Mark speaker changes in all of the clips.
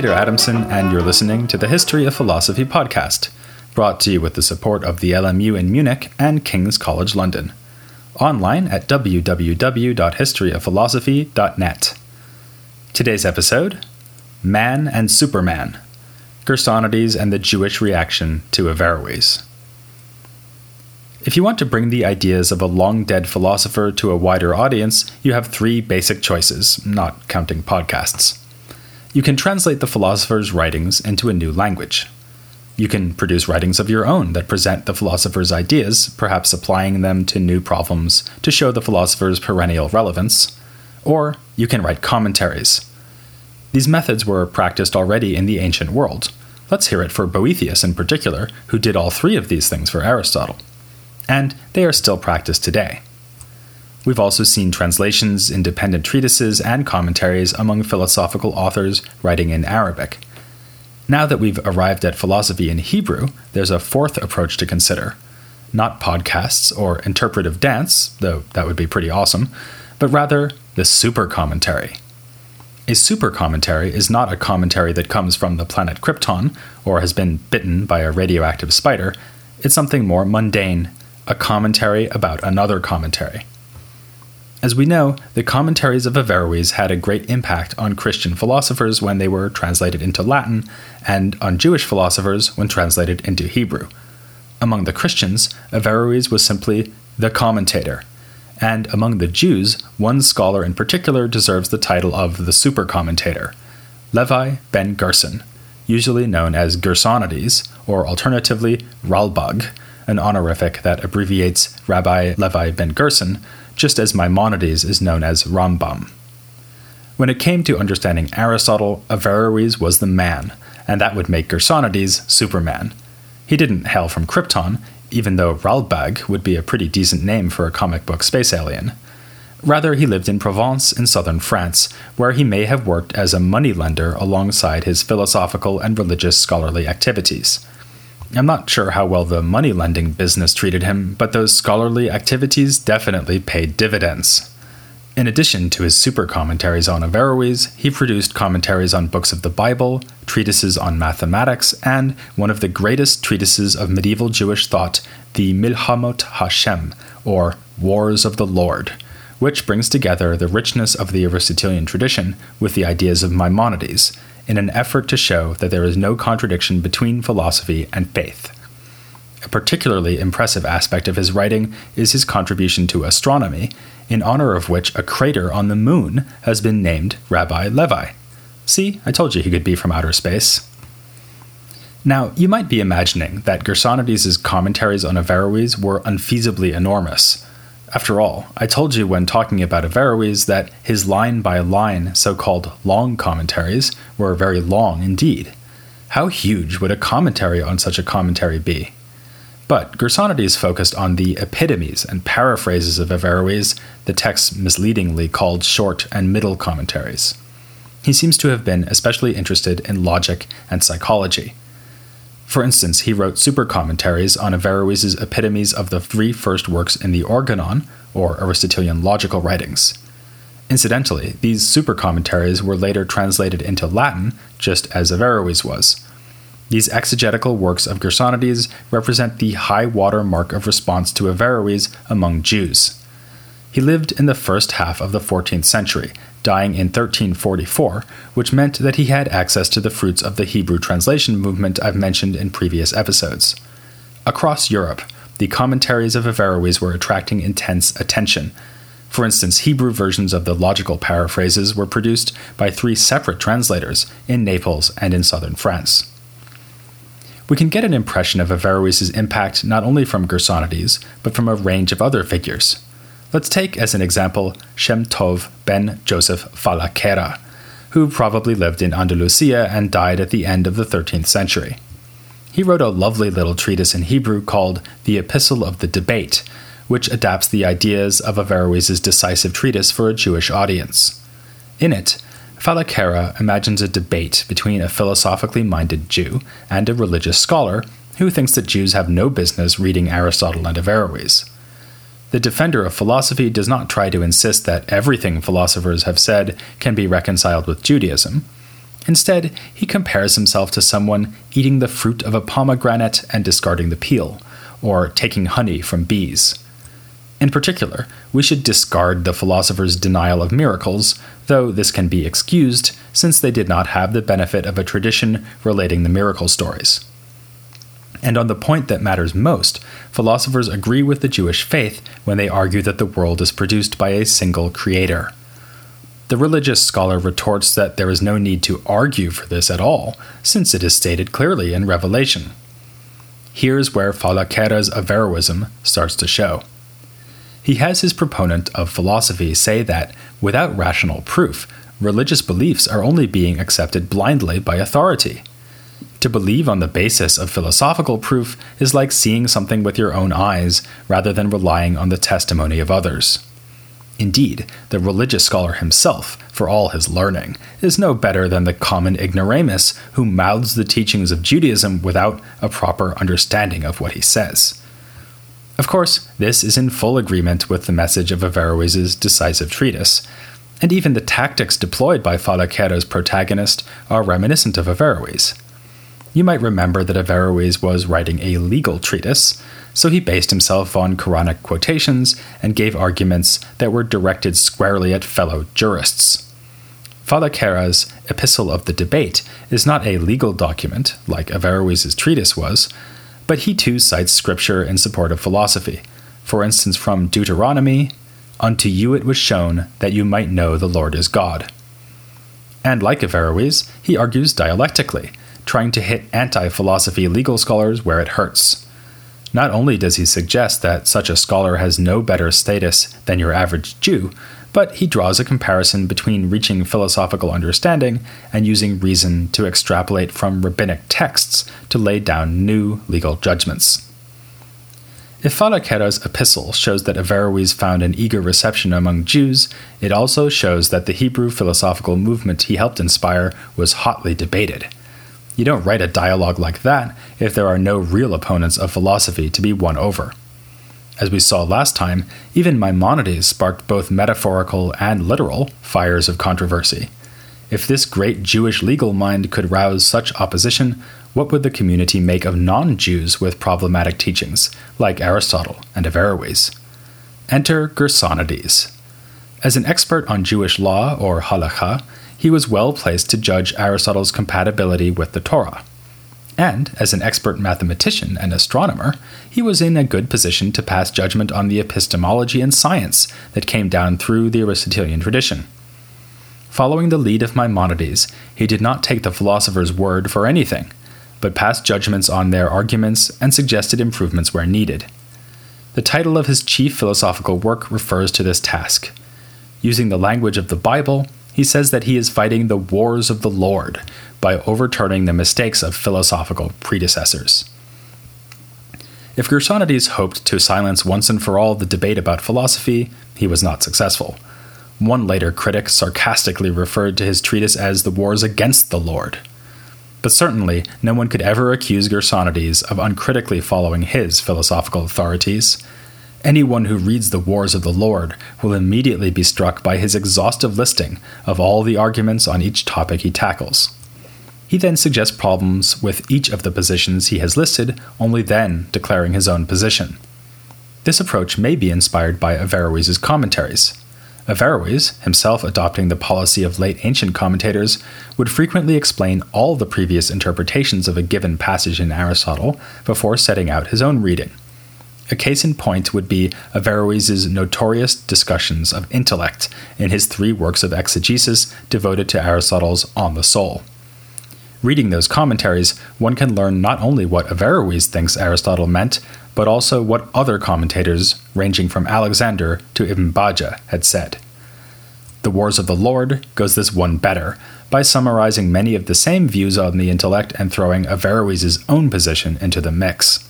Speaker 1: Peter Adamson, and you're listening to the History of Philosophy podcast, brought to you with the support of the LMU in Munich and King's College London. Online at www.historyofphilosophy.net. Today's episode Man and Superman Gersonides and the Jewish Reaction to Averroes. If you want to bring the ideas of a long dead philosopher to a wider audience, you have three basic choices, not counting podcasts. You can translate the philosopher's writings into a new language. You can produce writings of your own that present the philosopher's ideas, perhaps applying them to new problems to show the philosopher's perennial relevance. Or you can write commentaries. These methods were practiced already in the ancient world. Let's hear it for Boethius in particular, who did all three of these things for Aristotle. And they are still practiced today. We've also seen translations, independent treatises, and commentaries among philosophical authors writing in Arabic. Now that we've arrived at philosophy in Hebrew, there's a fourth approach to consider. Not podcasts or interpretive dance, though that would be pretty awesome, but rather the super commentary. A super commentary is not a commentary that comes from the planet Krypton or has been bitten by a radioactive spider. It's something more mundane, a commentary about another commentary. As we know, the commentaries of Averroes had a great impact on Christian philosophers when they were translated into Latin, and on Jewish philosophers when translated into Hebrew. Among the Christians, Averroes was simply the commentator, and among the Jews, one scholar in particular deserves the title of the super commentator, Levi ben Gerson, usually known as Gersonides, or alternatively Ralbag, an honorific that abbreviates Rabbi Levi ben Gerson just as Maimonides is known as Rambam. When it came to understanding Aristotle, Averroes was the man, and that would make Gersonides Superman. He didn't hail from Krypton, even though Ralbag would be a pretty decent name for a comic book space alien. Rather, he lived in Provence in southern France, where he may have worked as a moneylender alongside his philosophical and religious scholarly activities. I'm not sure how well the money lending business treated him, but those scholarly activities definitely paid dividends. In addition to his super commentaries on Averroes, he produced commentaries on books of the Bible, treatises on mathematics, and one of the greatest treatises of medieval Jewish thought, the Milhamot Hashem, or Wars of the Lord, which brings together the richness of the Aristotelian tradition with the ideas of Maimonides in an effort to show that there is no contradiction between philosophy and faith. A particularly impressive aspect of his writing is his contribution to astronomy, in honor of which a crater on the moon has been named Rabbi Levi. See, I told you he could be from outer space. Now, you might be imagining that Gersonides' commentaries on Averroes were unfeasibly enormous, after all, I told you when talking about Averroes that his line by line so called long commentaries were very long indeed. How huge would a commentary on such a commentary be? But Gersonides focused on the epitomes and paraphrases of Averroes, the texts misleadingly called short and middle commentaries. He seems to have been especially interested in logic and psychology. For instance, he wrote super commentaries on Averroes' epitomes of the three first works in the Organon, or Aristotelian logical writings. Incidentally, these super commentaries were later translated into Latin, just as Averroes was. These exegetical works of Gersonides represent the high water mark of response to Averroes among Jews. He lived in the first half of the 14th century, dying in 1344, which meant that he had access to the fruits of the Hebrew translation movement I've mentioned in previous episodes. Across Europe, the commentaries of Averroes were attracting intense attention. For instance, Hebrew versions of the logical paraphrases were produced by three separate translators in Naples and in southern France. We can get an impression of Averroes' impact not only from Gersonides, but from a range of other figures. Let's take as an example Shem Tov ben Joseph Falaquera, who probably lived in Andalusia and died at the end of the 13th century. He wrote a lovely little treatise in Hebrew called The Epistle of the Debate, which adapts the ideas of Averroes' decisive treatise for a Jewish audience. In it, Falaquera imagines a debate between a philosophically minded Jew and a religious scholar who thinks that Jews have no business reading Aristotle and Averroes. The defender of philosophy does not try to insist that everything philosophers have said can be reconciled with Judaism. Instead, he compares himself to someone eating the fruit of a pomegranate and discarding the peel, or taking honey from bees. In particular, we should discard the philosopher's denial of miracles, though this can be excused since they did not have the benefit of a tradition relating the miracle stories. And on the point that matters most, philosophers agree with the Jewish faith when they argue that the world is produced by a single creator. The religious scholar retorts that there is no need to argue for this at all, since it is stated clearly in Revelation. Here's where Falaquera's Averroism starts to show. He has his proponent of philosophy say that, without rational proof, religious beliefs are only being accepted blindly by authority. To believe on the basis of philosophical proof is like seeing something with your own eyes rather than relying on the testimony of others. Indeed, the religious scholar himself, for all his learning, is no better than the common ignoramus who mouths the teachings of Judaism without a proper understanding of what he says. Of course, this is in full agreement with the message of Averroes' decisive treatise, and even the tactics deployed by Falaquera's protagonist are reminiscent of Averroes. You might remember that Averroes was writing a legal treatise, so he based himself on Quranic quotations and gave arguments that were directed squarely at fellow jurists. Falaquera's Epistle of the Debate is not a legal document, like Averroes' treatise was, but he too cites scripture in support of philosophy. For instance, from Deuteronomy, Unto you it was shown that you might know the Lord is God. And like Averroes, he argues dialectically, trying to hit anti philosophy legal scholars where it hurts. Not only does he suggest that such a scholar has no better status than your average Jew, but he draws a comparison between reaching philosophical understanding and using reason to extrapolate from rabbinic texts to lay down new legal judgments. If Falaquera's epistle shows that Averroes found an eager reception among Jews, it also shows that the Hebrew philosophical movement he helped inspire was hotly debated. You don't write a dialogue like that if there are no real opponents of philosophy to be won over. As we saw last time, even Maimonides sparked both metaphorical and literal fires of controversy. If this great Jewish legal mind could rouse such opposition, what would the community make of non Jews with problematic teachings, like Aristotle and Averroes? Enter Gersonides. As an expert on Jewish law, or halakha, he was well placed to judge Aristotle's compatibility with the Torah. And, as an expert mathematician and astronomer, he was in a good position to pass judgment on the epistemology and science that came down through the Aristotelian tradition. Following the lead of Maimonides, he did not take the philosopher's word for anything, but passed judgments on their arguments and suggested improvements where needed. The title of his chief philosophical work refers to this task. Using the language of the Bible, he says that he is fighting the wars of the Lord by overturning the mistakes of philosophical predecessors. If Gersonides hoped to silence once and for all the debate about philosophy, he was not successful. One later critic sarcastically referred to his treatise as the wars against the Lord. But certainly, no one could ever accuse Gersonides of uncritically following his philosophical authorities. Anyone who reads The Wars of the Lord will immediately be struck by his exhaustive listing of all the arguments on each topic he tackles. He then suggests problems with each of the positions he has listed, only then declaring his own position. This approach may be inspired by Averroes' commentaries. Averroes, himself adopting the policy of late ancient commentators, would frequently explain all the previous interpretations of a given passage in Aristotle before setting out his own reading. A case in point would be Averroes' notorious discussions of intellect in his three works of exegesis devoted to Aristotle's On the Soul. Reading those commentaries, one can learn not only what Averroes thinks Aristotle meant, but also what other commentators, ranging from Alexander to Ibn Bajjah, had said. The Wars of the Lord goes this one better, by summarizing many of the same views on the intellect and throwing Averroes' own position into the mix.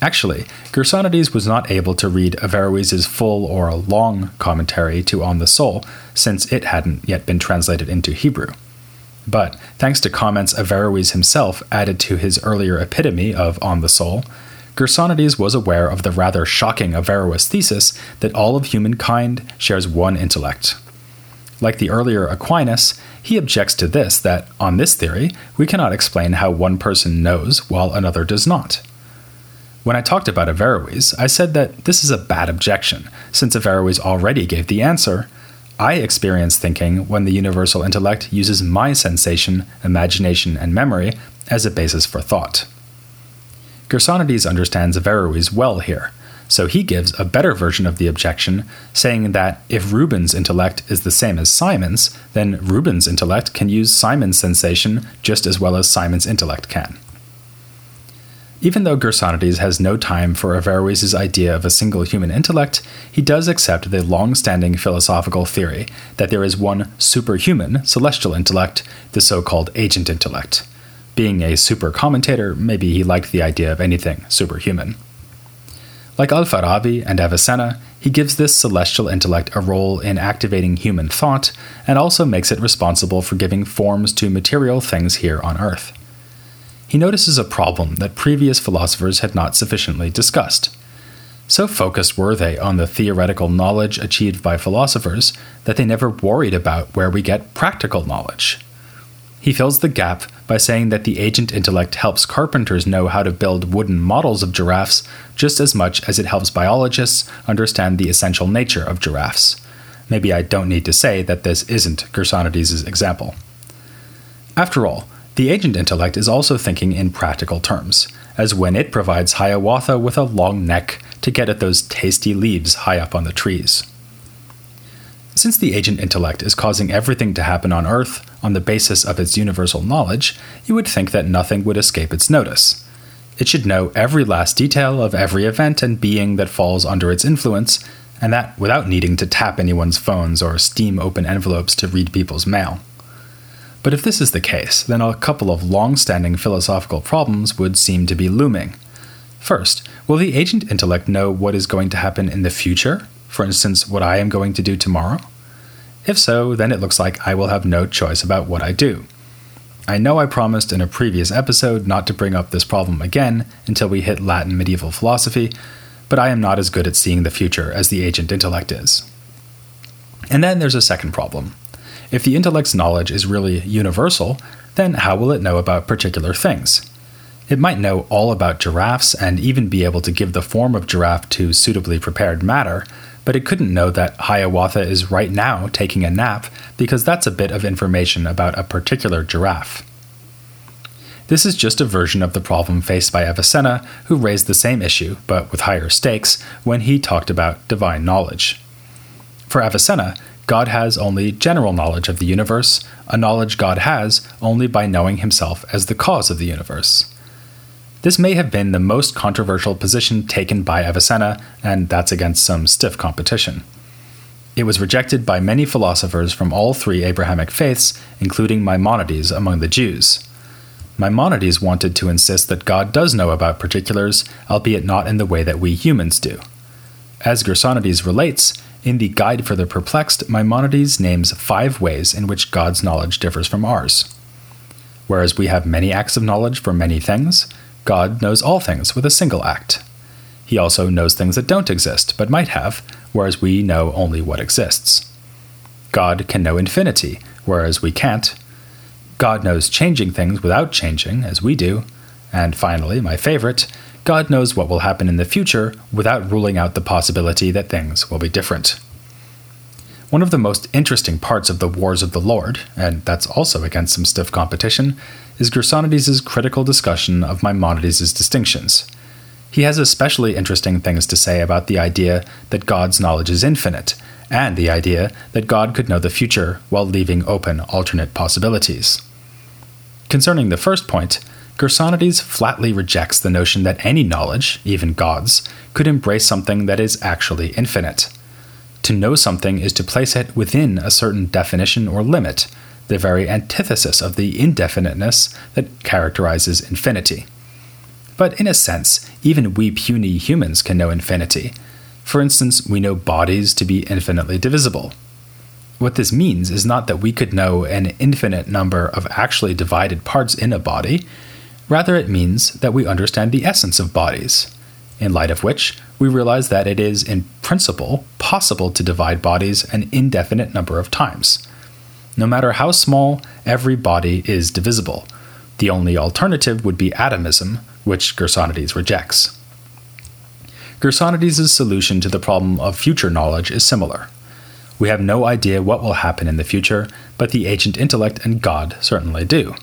Speaker 1: Actually, Gersonides was not able to read Averroes' full or long commentary to On the Soul, since it hadn't yet been translated into Hebrew. But thanks to comments Averroes himself added to his earlier epitome of On the Soul, Gersonides was aware of the rather shocking Averroes thesis that all of humankind shares one intellect. Like the earlier Aquinas, He objects to this that, on this theory, we cannot explain how one person knows while another does not. When I talked about Averroes, I said that this is a bad objection, since Averroes already gave the answer. I experience thinking when the universal intellect uses my sensation, imagination, and memory as a basis for thought. Gersonides understands Averroes well here, so he gives a better version of the objection, saying that if Rubens' intellect is the same as Simon's, then Rubens' intellect can use Simon's sensation just as well as Simon's intellect can. Even though Gersonides has no time for Averroes' idea of a single human intellect, he does accept the long standing philosophical theory that there is one superhuman, celestial intellect, the so called agent intellect. Being a super commentator, maybe he liked the idea of anything superhuman. Like Al Farabi and Avicenna, he gives this celestial intellect a role in activating human thought and also makes it responsible for giving forms to material things here on Earth. He notices a problem that previous philosophers had not sufficiently discussed. So focused were they on the theoretical knowledge achieved by philosophers that they never worried about where we get practical knowledge. He fills the gap by saying that the agent intellect helps carpenters know how to build wooden models of giraffes just as much as it helps biologists understand the essential nature of giraffes. Maybe I don't need to say that this isn't Gersonides' example. After all, the agent intellect is also thinking in practical terms, as when it provides Hiawatha with a long neck to get at those tasty leaves high up on the trees. Since the agent intellect is causing everything to happen on Earth on the basis of its universal knowledge, you would think that nothing would escape its notice. It should know every last detail of every event and being that falls under its influence, and that without needing to tap anyone's phones or steam open envelopes to read people's mail. But if this is the case, then a couple of long standing philosophical problems would seem to be looming. First, will the agent intellect know what is going to happen in the future for instance, what I am going to do tomorrow? If so, then it looks like I will have no choice about what I do. I know I promised in a previous episode not to bring up this problem again until we hit Latin medieval philosophy, but I am not as good at seeing the future as the agent intellect is. And then there's a second problem. If the intellect's knowledge is really universal, then how will it know about particular things? It might know all about giraffes and even be able to give the form of giraffe to suitably prepared matter, but it couldn't know that Hiawatha is right now taking a nap because that's a bit of information about a particular giraffe. This is just a version of the problem faced by Avicenna, who raised the same issue, but with higher stakes, when he talked about divine knowledge. For Avicenna, God has only general knowledge of the universe, a knowledge God has only by knowing himself as the cause of the universe. This may have been the most controversial position taken by Avicenna, and that's against some stiff competition. It was rejected by many philosophers from all three Abrahamic faiths, including Maimonides among the Jews. Maimonides wanted to insist that God does know about particulars, albeit not in the way that we humans do. As Gersonides relates, in the Guide for the Perplexed, Maimonides names five ways in which God's knowledge differs from ours. Whereas we have many acts of knowledge for many things, God knows all things with a single act. He also knows things that don't exist, but might have, whereas we know only what exists. God can know infinity, whereas we can't. God knows changing things without changing, as we do. And finally, my favorite, God knows what will happen in the future without ruling out the possibility that things will be different. One of the most interesting parts of the Wars of the Lord, and that's also against some stiff competition, is Gersonides' critical discussion of Maimonides' distinctions. He has especially interesting things to say about the idea that God's knowledge is infinite, and the idea that God could know the future while leaving open alternate possibilities. Concerning the first point, Gersonides flatly rejects the notion that any knowledge, even God's, could embrace something that is actually infinite. To know something is to place it within a certain definition or limit, the very antithesis of the indefiniteness that characterizes infinity. But in a sense, even we puny humans can know infinity. For instance, we know bodies to be infinitely divisible. What this means is not that we could know an infinite number of actually divided parts in a body, rather, it means that we understand the essence of bodies in light of which we realize that it is, in principle, possible to divide bodies an indefinite number of times. No matter how small, every body is divisible. The only alternative would be atomism, which Gersonides rejects. Gersonides' solution to the problem of future knowledge is similar. We have no idea what will happen in the future, but the agent intellect and God certainly do.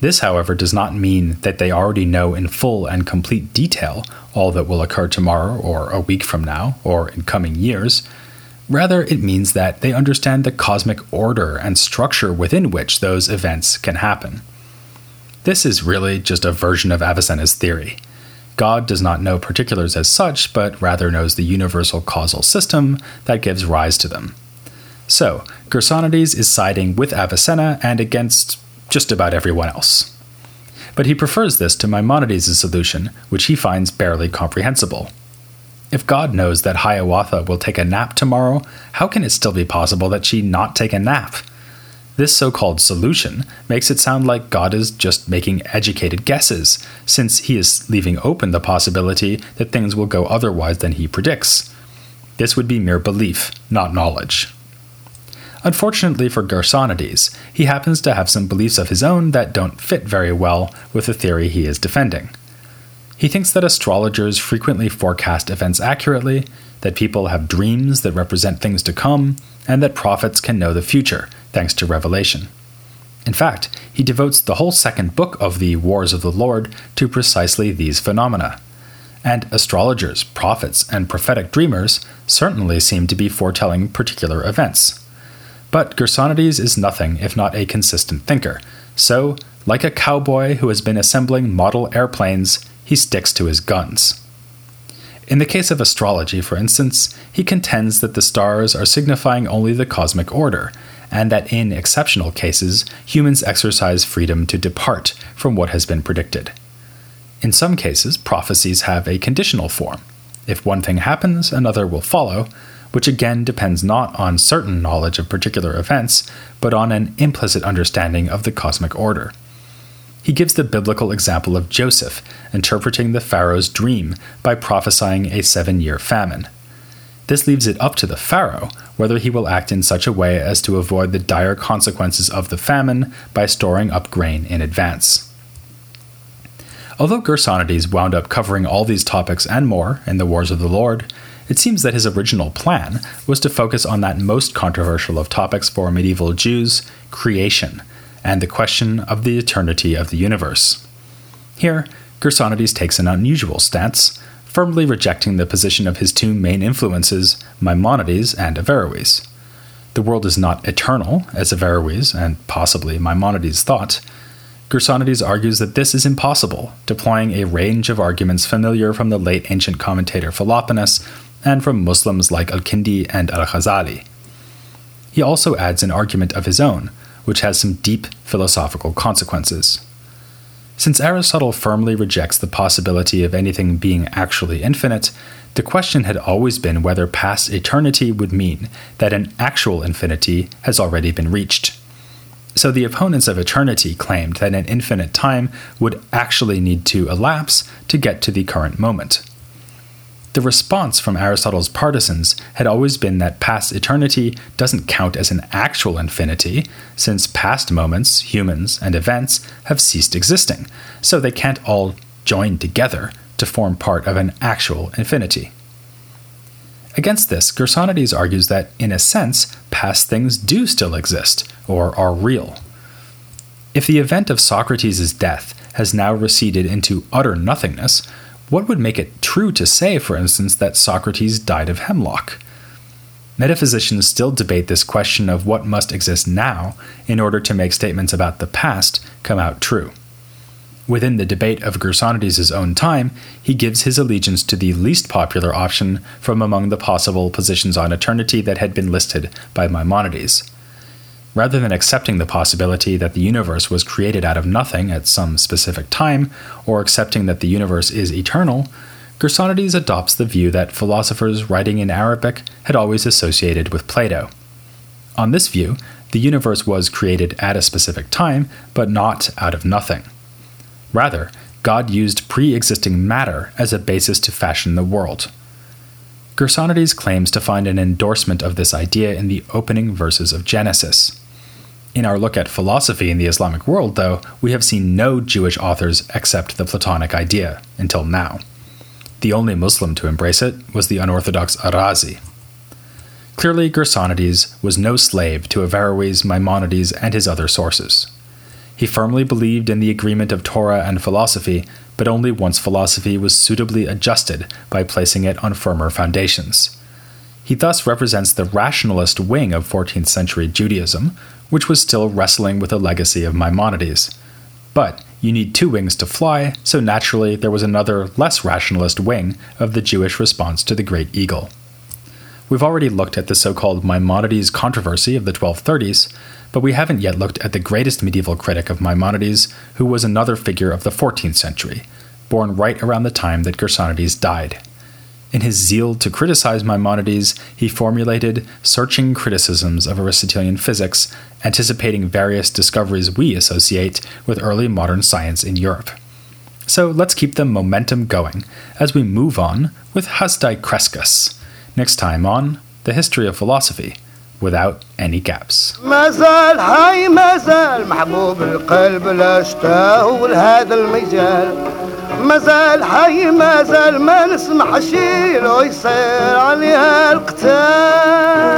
Speaker 1: This, however, does not mean that they already know in full and complete detail all that will occur tomorrow, or a week from now, or in coming years. Rather, it means that they understand the cosmic order and structure within which those events can happen. This is really just a version of Avicenna's theory. God does not know particulars as such, but rather knows the universal causal system that gives rise to them. So, Gersonides is siding with Avicenna and against just about everyone else. But he prefers this to Maimonides' solution, which he finds barely comprehensible. If God knows that Hiawatha will take a nap tomorrow, how can it still be possible that she not take a nap? This so called solution makes it sound like God is just making educated guesses, since he is leaving open the possibility that things will go otherwise than he predicts. This would be mere belief, not knowledge. Unfortunately for Gersonides, he happens to have some beliefs of his own that don't fit very well with the theory he is defending. He thinks that astrologers frequently forecast events accurately, that people have dreams that represent things to come, and that prophets can know the future, thanks to revelation. In fact, he devotes the whole second book of the Wars of the Lord to precisely these phenomena. And astrologers, prophets, and prophetic dreamers certainly seem to be foretelling particular events. But Gersonides is nothing if not a consistent thinker, so, like a cowboy who has been assembling model airplanes, he sticks to his guns. In the case of astrology, for instance, he contends that the stars are signifying only the cosmic order, and that in exceptional cases, humans exercise freedom to depart from what has been predicted. In some cases, prophecies have a conditional form. If one thing happens, another will follow, which again depends not on certain knowledge of particular events, but on an implicit understanding of the cosmic order. He gives the biblical example of Joseph interpreting the Pharaoh's dream by prophesying a seven year famine. This leaves it up to the Pharaoh whether he will act in such a way as to avoid the dire consequences of the famine by storing up grain in advance. Although Gersonides wound up covering all these topics and more in the Wars of the Lord, it seems that his original plan was to focus on that most controversial of topics for medieval Jews creation, and the question of the eternity of the universe. Here, Gersonides takes an unusual stance, firmly rejecting the position of his two main influences, Maimonides and Averroes. The world is not eternal, as Averroes and possibly Maimonides thought. Gersonides argues that this is impossible, deploying a range of arguments familiar from the late ancient commentator Philoponus and from Muslims like Al Kindi and Al Ghazali. He also adds an argument of his own, which has some deep philosophical consequences. Since Aristotle firmly rejects the possibility of anything being actually infinite, the question had always been whether past eternity would mean that an actual infinity has already been reached. So the opponents of eternity claimed that an infinite time would actually need to elapse to get to the current moment. The response from Aristotle's partisans had always been that past eternity doesn't count as an actual infinity, since past moments, humans, and events have ceased existing, so they can't all join together to form part of an actual infinity. Against this, Gersonides argues that, in a sense, past things do still exist, or are real. If the event of Socrates' death has now receded into utter nothingness, what would make it true to say, for instance, that Socrates died of hemlock? Metaphysicians still debate this question of what must exist now in order to make statements about the past come out true. Within the debate of Gersonides' own time, he gives his allegiance to the least popular option from among the possible positions on eternity that had been listed by Maimonides rather than accepting the possibility that the universe was created out of nothing at some specific time, or accepting that the universe is eternal, Gersonides adopts the view that philosophers writing in Arabic had always associated with Plato. On this view, the universe was created at a specific time, but not out of nothing. Rather, God used pre existing matter as a basis to fashion the world. Gersonides claims to find an endorsement of this idea in the opening verses of Genesis. In our look at philosophy in the Islamic world, though, we have seen no Jewish authors accept the Platonic idea until now. The only Muslim to embrace it was the unorthodox Arazi. Clearly, Gersonides was no slave to Averroes, Maimonides, and his other sources. He firmly believed in the agreement of Torah and philosophy, but only once philosophy was suitably adjusted by placing it on firmer foundations. He thus represents the rationalist wing of 14th century Judaism, which was still wrestling with the legacy of Maimonides. But you need two wings to fly, so naturally there was another, less rationalist wing of the Jewish response to the Great Eagle. We've already looked at the so called Maimonides controversy of the 1230s, but we haven't yet looked at the greatest medieval critic of Maimonides, who was another figure of the 14th century, born right around the time that Gersonides died. In his zeal to criticize Maimonides, he formulated searching criticisms of Aristotelian physics, anticipating various discoveries we associate with early modern science in Europe. So let's keep the momentum going as we move on with Hasdai Crescas, next time on The History of Philosophy without any gaps.
Speaker 2: هاي محبوب القلب لا المجال هاي ما نسمح شي لو يصير عليها القتال